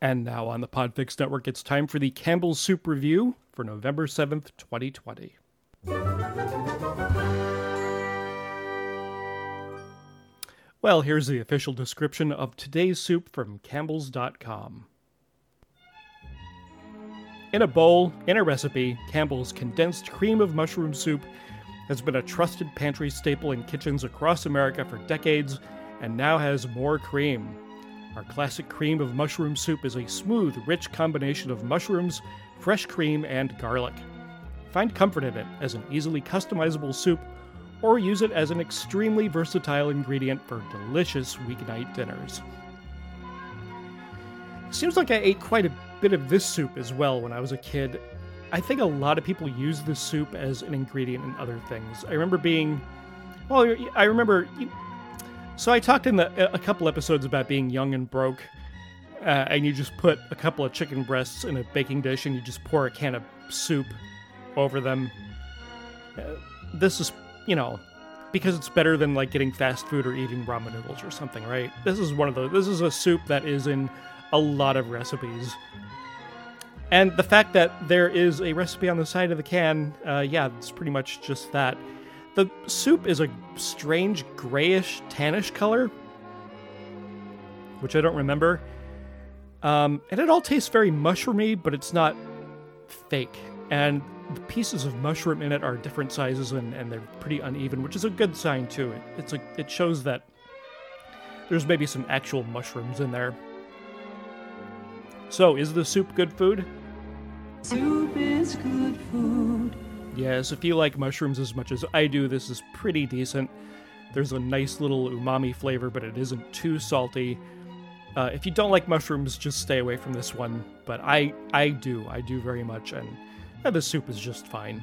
And now on the Podfix Network, it's time for the Campbell's Soup Review for November 7th, 2020. Well, here's the official description of today's soup from Campbell's.com. In a bowl, in a recipe, Campbell's condensed cream of mushroom soup has been a trusted pantry staple in kitchens across America for decades and now has more cream. Our classic cream of mushroom soup is a smooth, rich combination of mushrooms, fresh cream, and garlic. Find comfort in it as an easily customizable soup or use it as an extremely versatile ingredient for delicious weeknight dinners. Seems like I ate quite a bit of this soup as well when I was a kid. I think a lot of people use this soup as an ingredient in other things. I remember being, well, I remember. So I talked in the, a couple episodes about being young and broke, uh, and you just put a couple of chicken breasts in a baking dish and you just pour a can of soup over them. Uh, this is you know, because it's better than like getting fast food or eating ramen noodles or something, right? This is one of those. This is a soup that is in a lot of recipes. And the fact that there is a recipe on the side of the can, uh, yeah, it's pretty much just that. The soup is a strange grayish, tannish color, which I don't remember. Um, and it all tastes very mushroomy, but it's not fake. And the pieces of mushroom in it are different sizes and, and they're pretty uneven, which is a good sign too. It, it's a, it shows that there's maybe some actual mushrooms in there. So, is the soup good food? Soup is good food. Yes, if you like mushrooms as much as I do, this is pretty decent. There's a nice little umami flavor, but it isn't too salty. Uh, if you don't like mushrooms, just stay away from this one. But I, I do, I do very much, and yeah, the soup is just fine.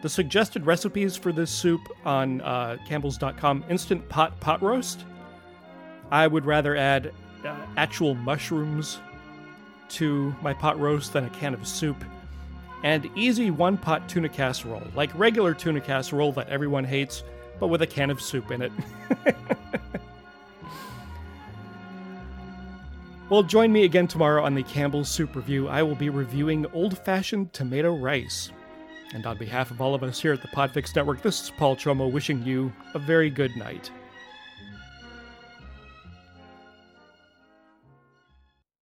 The suggested recipes for this soup on uh, Campbell's.com instant pot pot roast. I would rather add uh, actual mushrooms to my pot roast than a can of soup. And easy one pot tuna casserole, like regular tuna casserole that everyone hates, but with a can of soup in it. Well, join me again tomorrow on the Campbell's Soup Review. I will be reviewing old fashioned tomato rice. And on behalf of all of us here at the Podfix Network, this is Paul Chomo wishing you a very good night.